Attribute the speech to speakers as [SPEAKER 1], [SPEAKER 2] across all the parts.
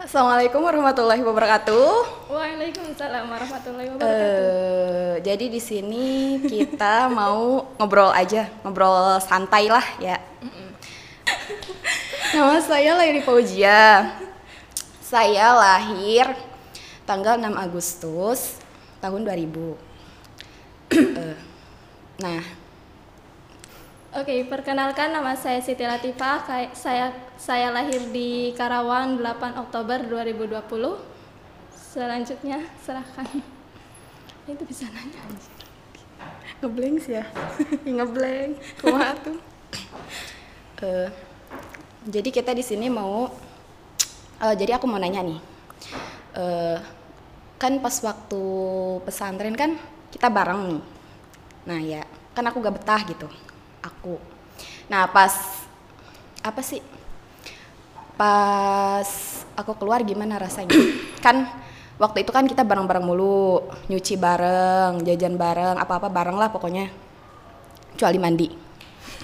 [SPEAKER 1] Assalamualaikum warahmatullahi wabarakatuh.
[SPEAKER 2] Waalaikumsalam warahmatullahi wabarakatuh.
[SPEAKER 1] Eh, jadi di sini kita mau ngobrol aja, ngobrol santai lah ya. Nama saya Lairi Fauzia. Saya lahir tanggal 6 Agustus tahun 2000. Eh, nah,
[SPEAKER 2] Oke, perkenalkan nama saya Siti Latifah. Saya saya lahir di Karawang 8 Oktober 2020. Selanjutnya serahkan. Itu bisa nanya.
[SPEAKER 1] ngeblank sih ya. ngeblank. Kumaha tuh? Eh, jadi kita di sini mau eh, jadi aku mau nanya nih. Eh, kan pas waktu pesantren kan kita bareng nih. Nah, ya, kan aku gak betah gitu. Aku. Nah, pas apa sih? Pas aku keluar gimana rasanya? kan waktu itu kan kita bareng-bareng mulu, nyuci bareng, jajan bareng, apa-apa bareng lah pokoknya. Kecuali mandi.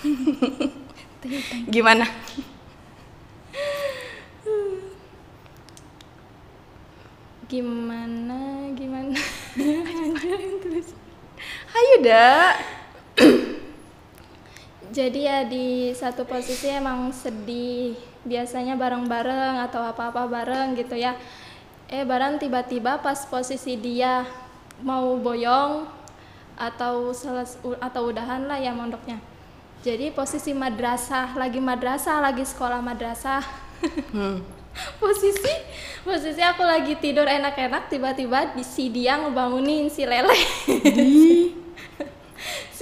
[SPEAKER 1] gimana?
[SPEAKER 2] Gimana? Gimana?
[SPEAKER 1] Ayo dah.
[SPEAKER 2] Jadi ya di satu posisi emang sedih. Biasanya bareng-bareng atau apa-apa bareng gitu ya. Eh bareng tiba-tiba pas posisi dia mau boyong atau seles, atau udahan lah ya mondoknya. Jadi posisi madrasah, lagi madrasah, lagi sekolah madrasah.
[SPEAKER 1] Hmm.
[SPEAKER 2] posisi posisi aku lagi tidur enak-enak tiba-tiba di si dia ngebangunin si lele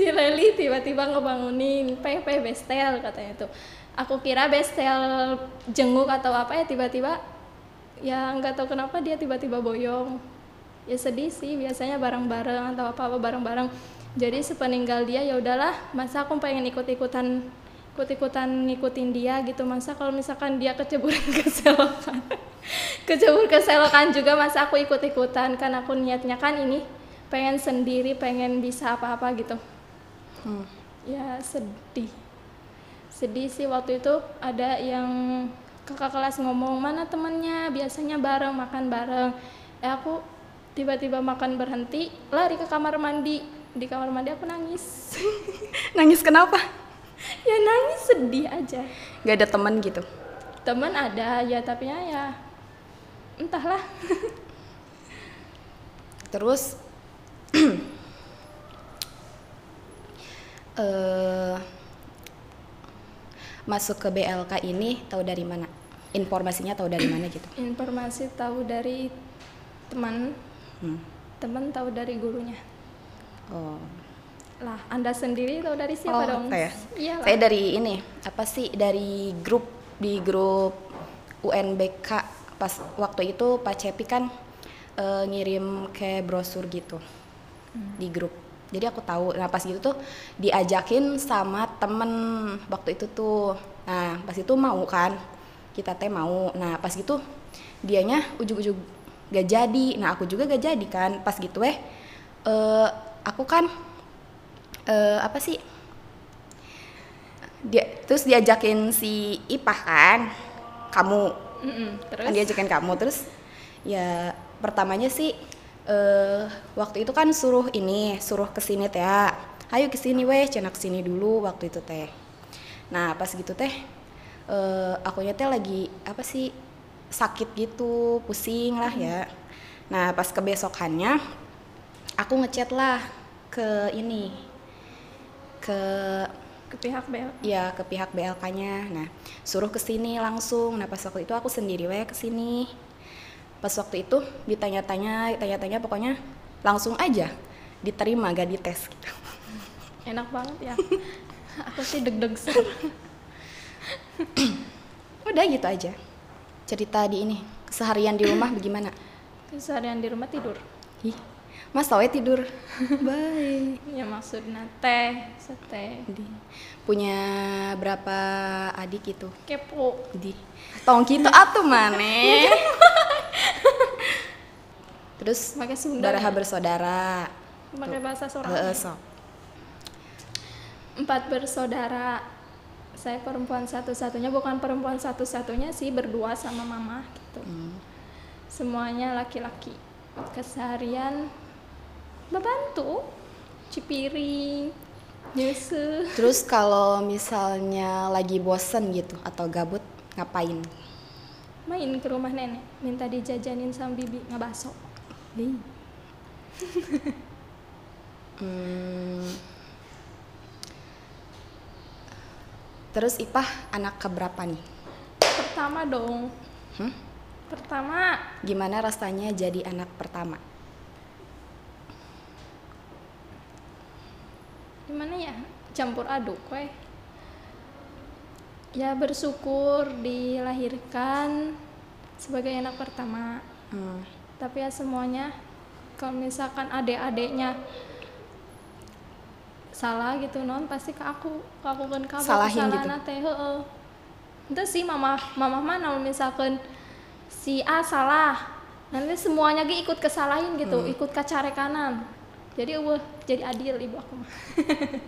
[SPEAKER 2] si Leli tiba-tiba ngebangunin Pepe bestel katanya tuh. Aku kira bestel jenguk atau apa ya tiba-tiba ya nggak tahu kenapa dia tiba-tiba boyong. Ya sedih sih biasanya bareng-bareng atau apa-apa bareng-bareng. Jadi sepeninggal dia ya udahlah masa aku pengen ikut-ikutan ikut-ikutan ngikutin dia gitu. Masa kalau misalkan dia keceburan ke selokan kecebur ke selokan juga masa aku ikut-ikutan. Kan aku niatnya kan ini pengen sendiri pengen bisa apa-apa gitu
[SPEAKER 1] Hmm.
[SPEAKER 2] ya sedih. Sedih sih waktu itu ada yang kakak kelas ngomong mana temennya? Biasanya bareng makan bareng. Eh aku tiba-tiba makan berhenti lari ke kamar mandi. Di kamar mandi aku nangis.
[SPEAKER 1] Nangis kenapa?
[SPEAKER 2] ya nangis sedih aja.
[SPEAKER 1] Gak ada temen gitu.
[SPEAKER 2] teman ada ya tapi ya, ya entahlah.
[SPEAKER 1] Terus eh masuk ke BLK ini tahu dari mana? Informasinya tahu dari mana gitu?
[SPEAKER 2] informasi tahu dari teman
[SPEAKER 1] Hmm.
[SPEAKER 2] teman tahu dari gurunya
[SPEAKER 1] Oh.
[SPEAKER 2] lah anda sendiri tahu dari siapa
[SPEAKER 1] Oh,
[SPEAKER 2] dong
[SPEAKER 1] saya.
[SPEAKER 2] iya
[SPEAKER 1] Saya dari ini apa sih dari grup di grup UNBK pas waktu itu Pak Cepi kan eh, ngirim ke brosur gitu di grup. Jadi aku tahu. Nah pas gitu tuh diajakin sama temen waktu itu tuh. Nah pas itu mau kan kita teh mau. Nah pas gitu dianya ujug-ujug gak jadi. Nah aku juga gak jadi kan. Pas gitu eh eh, aku kan eh, apa sih dia terus diajakin si Ipah kan kamu
[SPEAKER 2] Mm-mm, terus
[SPEAKER 1] kan diajakin kamu terus ya pertamanya sih eh waktu itu kan suruh ini suruh ke sini teh ayo ke sini weh cina ke sini dulu waktu itu teh nah pas gitu teh eh akunya teh lagi apa sih sakit gitu pusing lah ya nah pas kebesokannya aku ngechat lah ke ini ke
[SPEAKER 2] ke pihak BL
[SPEAKER 1] ya ke pihak BLK-nya. Nah, suruh ke sini langsung. Nah, pas waktu itu aku sendiri we ke sini. Pas waktu itu ditanya-tanya, tanya-tanya pokoknya langsung aja diterima gak dites gitu.
[SPEAKER 2] enak banget ya aku sih deg-deg
[SPEAKER 1] Udah gitu aja. Cerita di ini, keseharian di rumah bagaimana?
[SPEAKER 2] keseharian di rumah tidur
[SPEAKER 1] Ih, Mas Tawe tidur. Bye.
[SPEAKER 2] ya maksudnya teh sete
[SPEAKER 1] Di. Punya berapa adik itu?
[SPEAKER 2] kepo
[SPEAKER 1] Di. Tong gitu atuh maneh. Terus
[SPEAKER 2] pakai Sunda
[SPEAKER 1] Baraha
[SPEAKER 2] ya?
[SPEAKER 1] bersaudara.
[SPEAKER 2] pakai bahasa Sorong
[SPEAKER 1] sok.
[SPEAKER 2] empat bersaudara saya perempuan satu-satunya bukan perempuan satu-satunya sih berdua sama mama gitu
[SPEAKER 1] Hmm.
[SPEAKER 2] semuanya laki-laki keseharian membantu cipiring nyusu
[SPEAKER 1] Terus kalau misalnya lagi bosen gitu atau gabut ngapain?
[SPEAKER 2] main ke rumah nenek minta dijajanin sama bibi ngabaso
[SPEAKER 1] Hmm. Terus Ipah anak keberapa nih?
[SPEAKER 2] pertama dong
[SPEAKER 1] Hmm?
[SPEAKER 2] pertama
[SPEAKER 1] Gimana rasanya jadi anak pertama?
[SPEAKER 2] gimana ya campur aduk weh ya bersyukur dilahirkan sebagai anak pertama
[SPEAKER 1] Hmm.
[SPEAKER 2] Tapi ya semuanya kalau misalkan adik-adiknya salah gitu non pasti ke aku ke aku kan kamu
[SPEAKER 1] Salahin gitu?
[SPEAKER 2] teh heeh. Itu sih mama mama mana misalkan si A salah nanti semuanya ge ikut kesalahin gitu ikut ke care kanan. Jadi eueuh jadi adil ibu aku mah.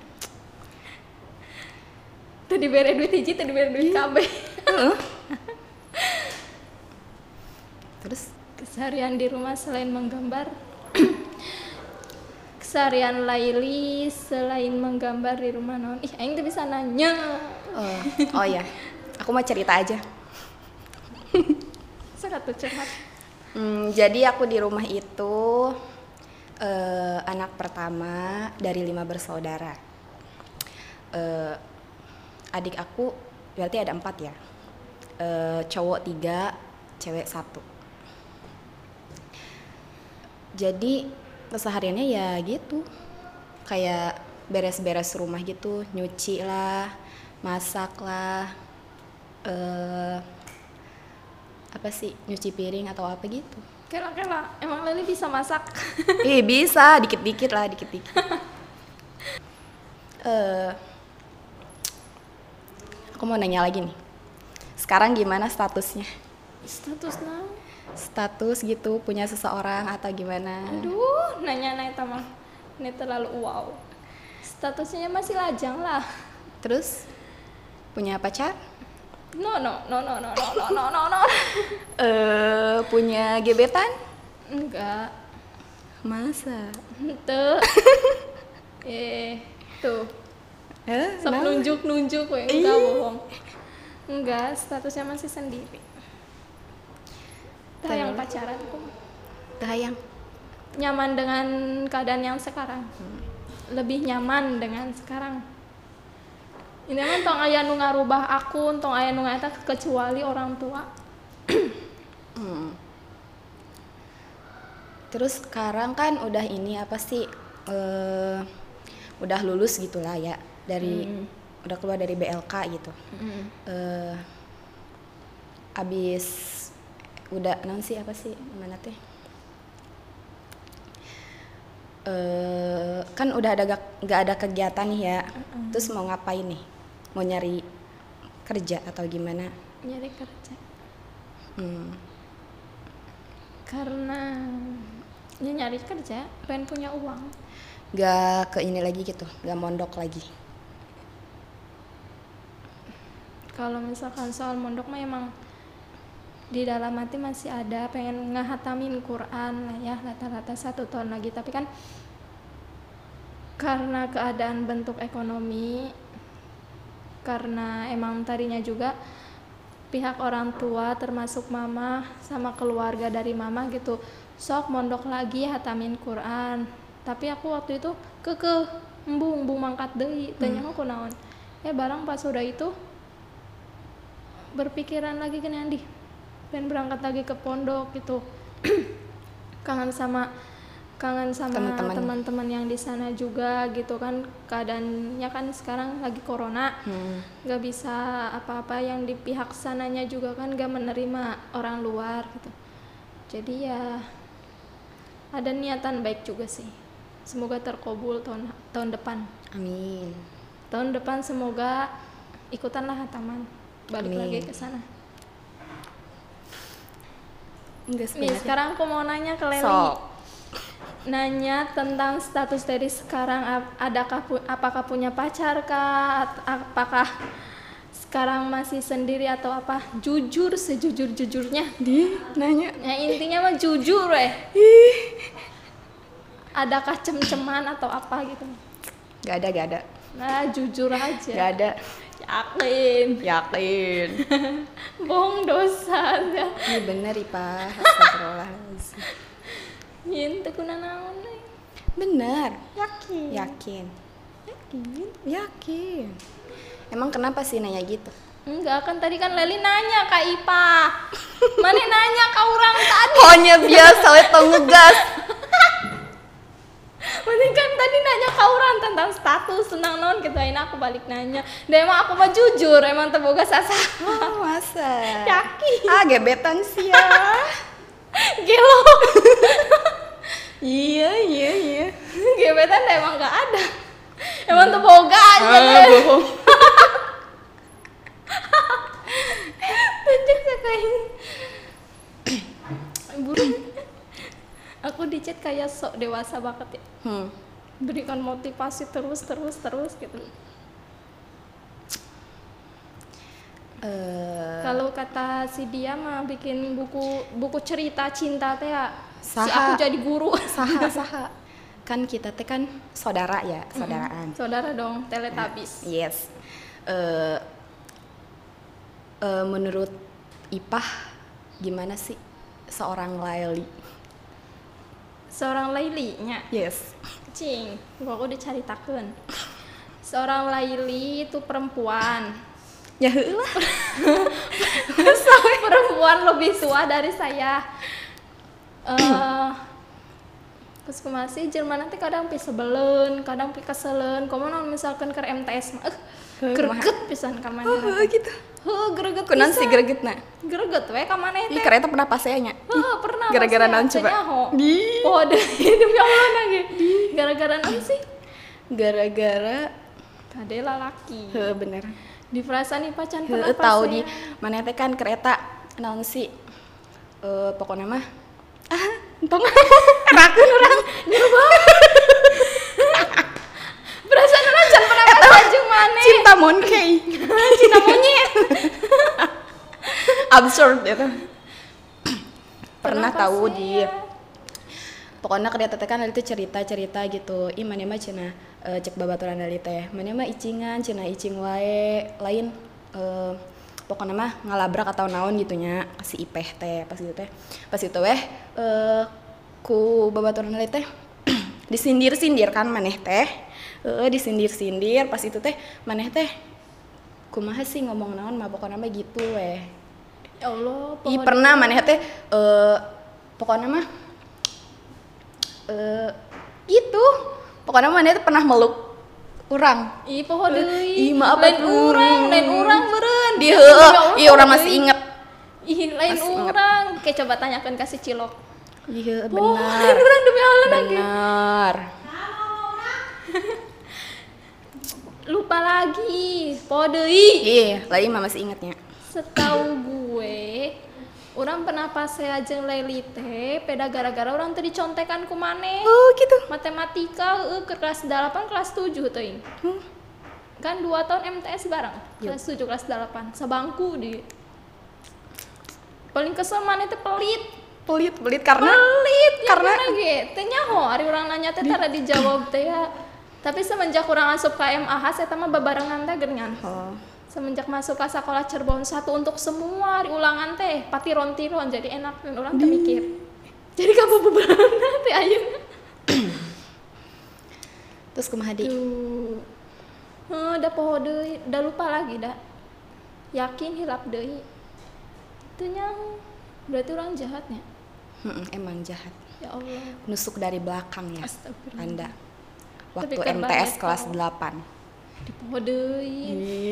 [SPEAKER 2] Tadi bere duit hiji tadi bere duit kabeh.
[SPEAKER 1] Terus
[SPEAKER 2] keseharian di rumah selain menggambar keseharian Laili selain menggambar di rumah non ih aing tuh bisa nanya
[SPEAKER 1] oh, oh ya, aku mau cerita aja.
[SPEAKER 2] sangat curhat
[SPEAKER 1] Hmm, jadi aku di rumah itu eh, anak pertama dari lima bersaudara. Eh, adik aku berarti ada empat ya. Eh, cowok tiga, cewek satu. Jadi kesehariannya ya gitu, kayak beres-beres rumah gitu, nyuci lah, masak lah. eh apa sih nyuci piring atau apa gitu.
[SPEAKER 2] Kela kela emang Leli bisa masak?
[SPEAKER 1] Ih bisa dikit-dikit lah dikit-dikit. Eh, aku mau nanya lagi nih. Sekarang gimana statusnya?
[SPEAKER 2] Status nah
[SPEAKER 1] status gitu punya seseorang atau gimana?
[SPEAKER 2] Aduh nanya nanya mah. Ini terlalu wow. Statusnya masih lajang lah.
[SPEAKER 1] Terus punya pacar?
[SPEAKER 2] No no no no no no no no no. No
[SPEAKER 1] eh punya gebetan?
[SPEAKER 2] Enggak.
[SPEAKER 1] Masa?
[SPEAKER 2] Tuh eh tuh.
[SPEAKER 1] Eh,
[SPEAKER 2] nunjuk nunjuk enggak bohong. Enggak statusnya masih sendiri Tah yang
[SPEAKER 1] Terus?
[SPEAKER 2] pacaran aku
[SPEAKER 1] Tayang.
[SPEAKER 2] nyaman dengan keadaan yang sekarang lebih nyaman dengan sekarang ini kan tong aya nu ngarubah akun tong aya nu eta kecuali orang tua
[SPEAKER 1] Hmm. Terus sekarang kan udah ini apa sih eh udah lulus gitulah ya dari udah keluar dari BLK gitu. eh abis udah non sih apa sih mana teh? eh kan udah ada gak, nggak ada kegiatan nih ya. Terus mau ngapain nih? Mau nyari kerja atau gimana?
[SPEAKER 2] nyari kerja
[SPEAKER 1] Hmm.
[SPEAKER 2] karena ya nyari kerja pengen punya uang
[SPEAKER 1] Gak ke ini lagi gitu, gak mondok lagi.
[SPEAKER 2] kalau misalkan soal mondok mah emang di dalam hati masih ada pengen ngehatamin Quran lah ya rata-rata satu tahun lagi. Tapi kan karena keadaan bentuk ekonomi karena emang tadinya juga pihak orang tua termasuk mama sama keluarga dari mama gitu sok mondok lagi hatamin Quran. Tapi aku waktu itu keke embung embung mangkat deui tanya aku naon ya barang pas udah itu berpikiran lagi ke Andi pengen berangkat lagi ke pondok gitu kangen sama kangen sama
[SPEAKER 1] Teman-teman.
[SPEAKER 2] yang di sana juga gitu kan keadaannya kan sekarang lagi corona
[SPEAKER 1] Hmm.
[SPEAKER 2] nggak bisa apa-apa yang di pihak sananya juga kan gak menerima orang luar gitu jadi ya ada niatan baik juga sih semoga terkabul tahun tahun depan
[SPEAKER 1] Amin.
[SPEAKER 2] tahun depan semoga ikutanlah hataman balik
[SPEAKER 1] Amin.
[SPEAKER 2] lagi ke sana
[SPEAKER 1] Enggak
[SPEAKER 2] nih
[SPEAKER 1] sebenarnya.
[SPEAKER 2] sekarang aku mau nanya ke Leli.
[SPEAKER 1] Sok.
[SPEAKER 2] nanya tentang status dari sekarang adakah pu- apakah punya pacar kah? Apakah sekarang masih sendiri atau apa? Jujur sejujur jujurnya
[SPEAKER 1] di nanya.
[SPEAKER 2] Ya intinya mah jujur eh adakah cem-ceman atau apa gitu?
[SPEAKER 1] Gak ada gak ada.
[SPEAKER 2] Nah jujur aja.
[SPEAKER 1] Gak ada
[SPEAKER 2] yakin.
[SPEAKER 1] Yakin.
[SPEAKER 2] Bohong dosa ya
[SPEAKER 1] ini bener ipa. Astagfirullahaladzim.
[SPEAKER 2] Yin teh kuna naon
[SPEAKER 1] bener.
[SPEAKER 2] Yakin.
[SPEAKER 1] Yakin.
[SPEAKER 2] Yakin?
[SPEAKER 1] Yakin. Emang kenapa sih nanya gitu?
[SPEAKER 2] Enggak kan tadi kan Leli nanya kak Ipa. Mana nanya ke orang tadi.
[SPEAKER 1] Pokoknya biasa we tau ngegas
[SPEAKER 2] Mending kan tadi nanya ke orang tentang status senang non. Gitu. Ini aku balik nanya dan emang aku mah jujur emang terboga sasa
[SPEAKER 1] oh, masa?
[SPEAKER 2] Yakin
[SPEAKER 1] ah gebetan sih ya.
[SPEAKER 2] Gelo.
[SPEAKER 1] Iya iya iya.
[SPEAKER 2] Gebetan dah emang gak ada. Emang terboga aja
[SPEAKER 1] ah,
[SPEAKER 2] deh
[SPEAKER 1] bohong.
[SPEAKER 2] Tunjuk sekali. Burung. Aku di chat kayak sok dewasa banget ya.
[SPEAKER 1] Hmm.
[SPEAKER 2] Berikan motivasi terus terus terus gitu.
[SPEAKER 1] Eh,
[SPEAKER 2] kalau kata si dia mah bikin buku buku cerita cinta teh ya si
[SPEAKER 1] Saha.
[SPEAKER 2] aku jadi guru.
[SPEAKER 1] Saha saha. Kan kita teh kan saudara ya saudaraan.
[SPEAKER 2] Saudara dong teletabis
[SPEAKER 1] yes. Eh, eh, menurut Ipah gimana sih seorang Laili?
[SPEAKER 2] Seorang Laili nya
[SPEAKER 1] yes
[SPEAKER 2] cing gua aku dicaritakeun seorang Laili itu perempuan.
[SPEAKER 1] Ya lah.
[SPEAKER 2] Perempuan lebih tua dari saya. Eh Terus masih Jerman nanti kadang pi sebelen, kadang pi keselen. Komo naon misalkan ke MTS mah, eh greget pisan ka maneh.
[SPEAKER 1] oh, gitu
[SPEAKER 2] Heuh, greget
[SPEAKER 1] kunan
[SPEAKER 2] pisan.
[SPEAKER 1] sih greget nah
[SPEAKER 2] Greget we ka
[SPEAKER 1] Ih,
[SPEAKER 2] teh.
[SPEAKER 1] kereta pernah pasenya
[SPEAKER 2] Heuh, pernah
[SPEAKER 1] gara-gara naon coba? Di.
[SPEAKER 2] Oh, deh, demi Allah nage. Gara-gara naon sih?
[SPEAKER 1] gara-gara
[SPEAKER 2] Tade lalaki.
[SPEAKER 1] heh bener
[SPEAKER 2] Di perasaan nih pacan
[SPEAKER 1] Heuh,
[SPEAKER 2] kenapa
[SPEAKER 1] tahu di mana teh kan kereta naon sih eh pokoknya mah ah entong rakun orang
[SPEAKER 2] Jero banget. Jangan pernah pasajeng maneh.
[SPEAKER 1] cinta monkey.
[SPEAKER 2] Cinta monyet.
[SPEAKER 1] absurd itu pernah
[SPEAKER 2] Kenapa
[SPEAKER 1] tahu
[SPEAKER 2] sih?
[SPEAKER 1] di
[SPEAKER 2] ya?
[SPEAKER 1] pokoknya kereta teh kan itu cerita cerita gitu. Ih mana mah cina eh, cek babaturan dari teh. Mana mah icingan cina icing wae. Lain eh, pokoknya mah ngalabrak atau naon gitunya kasih ipeh teh pas gitu teh. Pas itu weh eh, ku babaturan dari teh disindir sindir kan maneh teh eh, disindir sindir pas itu teh maneh teh kumaha sih ngomong naon mah pokoknya mah gitu weh
[SPEAKER 2] Ya Allah,
[SPEAKER 1] Ih pernah maneh teh eh pokoknya mah eh gitu. Pokoknya maneh teh pernah meluk orang.
[SPEAKER 2] Ih, pohon deui.
[SPEAKER 1] Ih, maaf
[SPEAKER 2] lain urang, lain urang beureun.
[SPEAKER 1] Di heueuh,
[SPEAKER 2] Allah,
[SPEAKER 1] iya orang
[SPEAKER 2] pohon
[SPEAKER 1] masih inget.
[SPEAKER 2] Ih, lain urang. Kayak coba tanyakan kasih cilok.
[SPEAKER 1] Iya
[SPEAKER 2] Oh,
[SPEAKER 1] benar.
[SPEAKER 2] lain urang demi Allah lagi.
[SPEAKER 1] Benar.
[SPEAKER 2] Lupa lagi. Pohon deui.
[SPEAKER 1] Iya, lagi mah masih ingetnya.
[SPEAKER 2] Setahu gue, orang pernah pas saya jeung Leli teh, peda gara-gara orang tadi contekan ku maneh.
[SPEAKER 1] Oh gitu.
[SPEAKER 2] Matematika eueuh ke kelas 8 kelas 7 teuing.
[SPEAKER 1] Hmm.
[SPEAKER 2] Kan 2 tahun MTS bareng.
[SPEAKER 1] Yup.
[SPEAKER 2] Kelas 7 kelas 8 sabangku di paling kesel maneh teh pelit.
[SPEAKER 1] Pelit, pelit karena
[SPEAKER 2] Pelit ya
[SPEAKER 1] karena-
[SPEAKER 2] teh nyaho ari urang nanya teh tara dijawab teh ya. Tapi semenjak urang asup ka MAH saya mah babarengan teh geuningan.
[SPEAKER 1] oh,
[SPEAKER 2] Semenjak masuk ke sekolah Cirebon satu untuk semua ulangan teh patiron-tiron jadi enak dan orang teh mikir. Jadi kamu bebarengan teh ayeuna.
[SPEAKER 1] terus kumaha di?
[SPEAKER 2] Heh, da poho deui, da lupa lagi da. Yakin hilap deui. Teu nyaho. Berarti orang jahatnya.
[SPEAKER 1] Hmm, emang jahat.
[SPEAKER 2] Ya Allah.
[SPEAKER 1] Nusuk dari belakang ya. Anda. Waktu
[SPEAKER 2] Tapi kan
[SPEAKER 1] MTS kelas
[SPEAKER 2] tahu.
[SPEAKER 1] 8.
[SPEAKER 2] Di poho deui.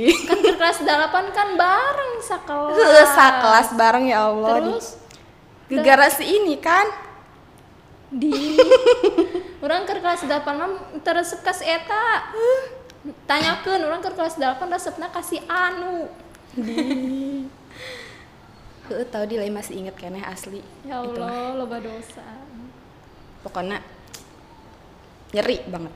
[SPEAKER 1] Ih.
[SPEAKER 2] Kan ke kelas 8 kan bareng sakelas.
[SPEAKER 1] Heuh, Sakelas bareng ya Allah. di-
[SPEAKER 2] Terus
[SPEAKER 1] Gegara si ini kan
[SPEAKER 2] di orang ke kelas 8 mah teresep ka si eta tanyakeun orang ke kelas 8 resepna kasih anu
[SPEAKER 1] Heeh, tahu di lain masih inget keneh asli.
[SPEAKER 2] ya. Allah loba dosa
[SPEAKER 1] Pokoknya nyeri banget.